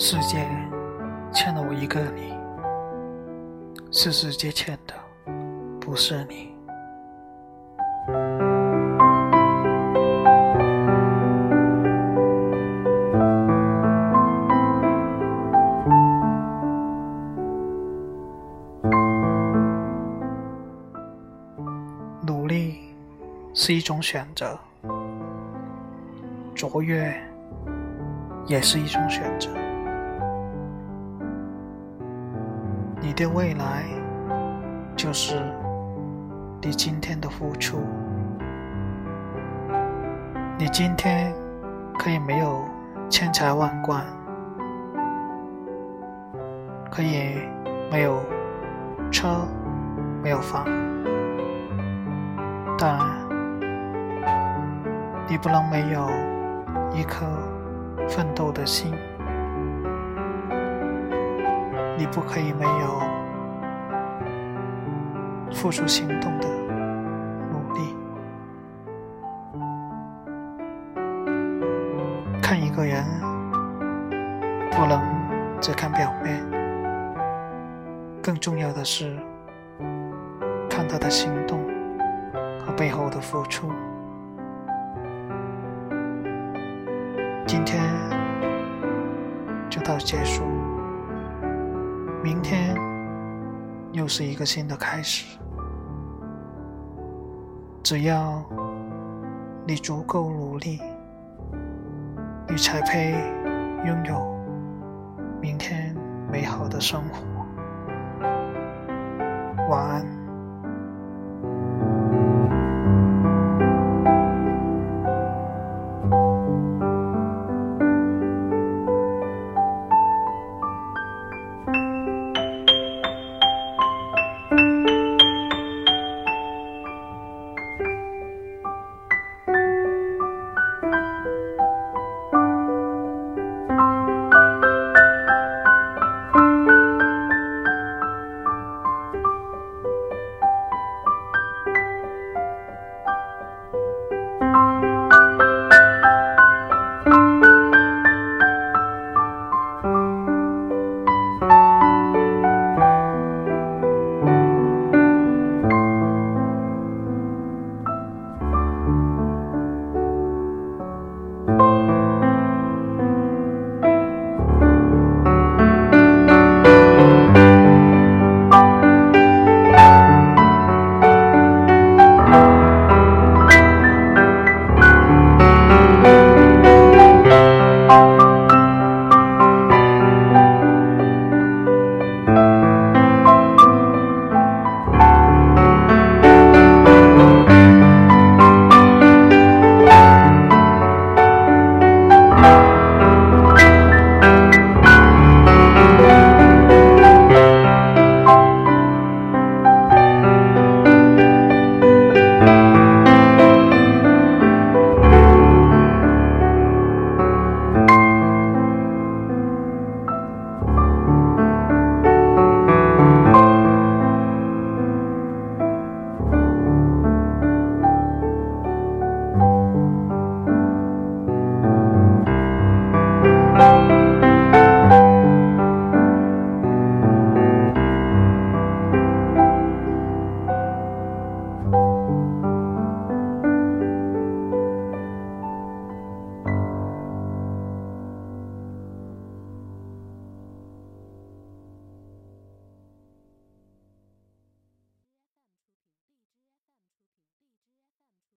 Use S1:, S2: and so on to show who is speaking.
S1: 世界欠了我一个你，是世界欠的，不是你。努力是一种选择，卓越也是一种选择。你的未来就是你今天的付出。你今天可以没有千财万贯，可以没有车，没有房，但你不能没有一颗奋斗的心。你不可以没有付出行动的努力。看一个人，不能只看表面，更重要的是看他的行动和背后的付出。今天就到结束。明天又是一个新的开始，只要你足够努力，你才配拥有明天美好的生活。晚安。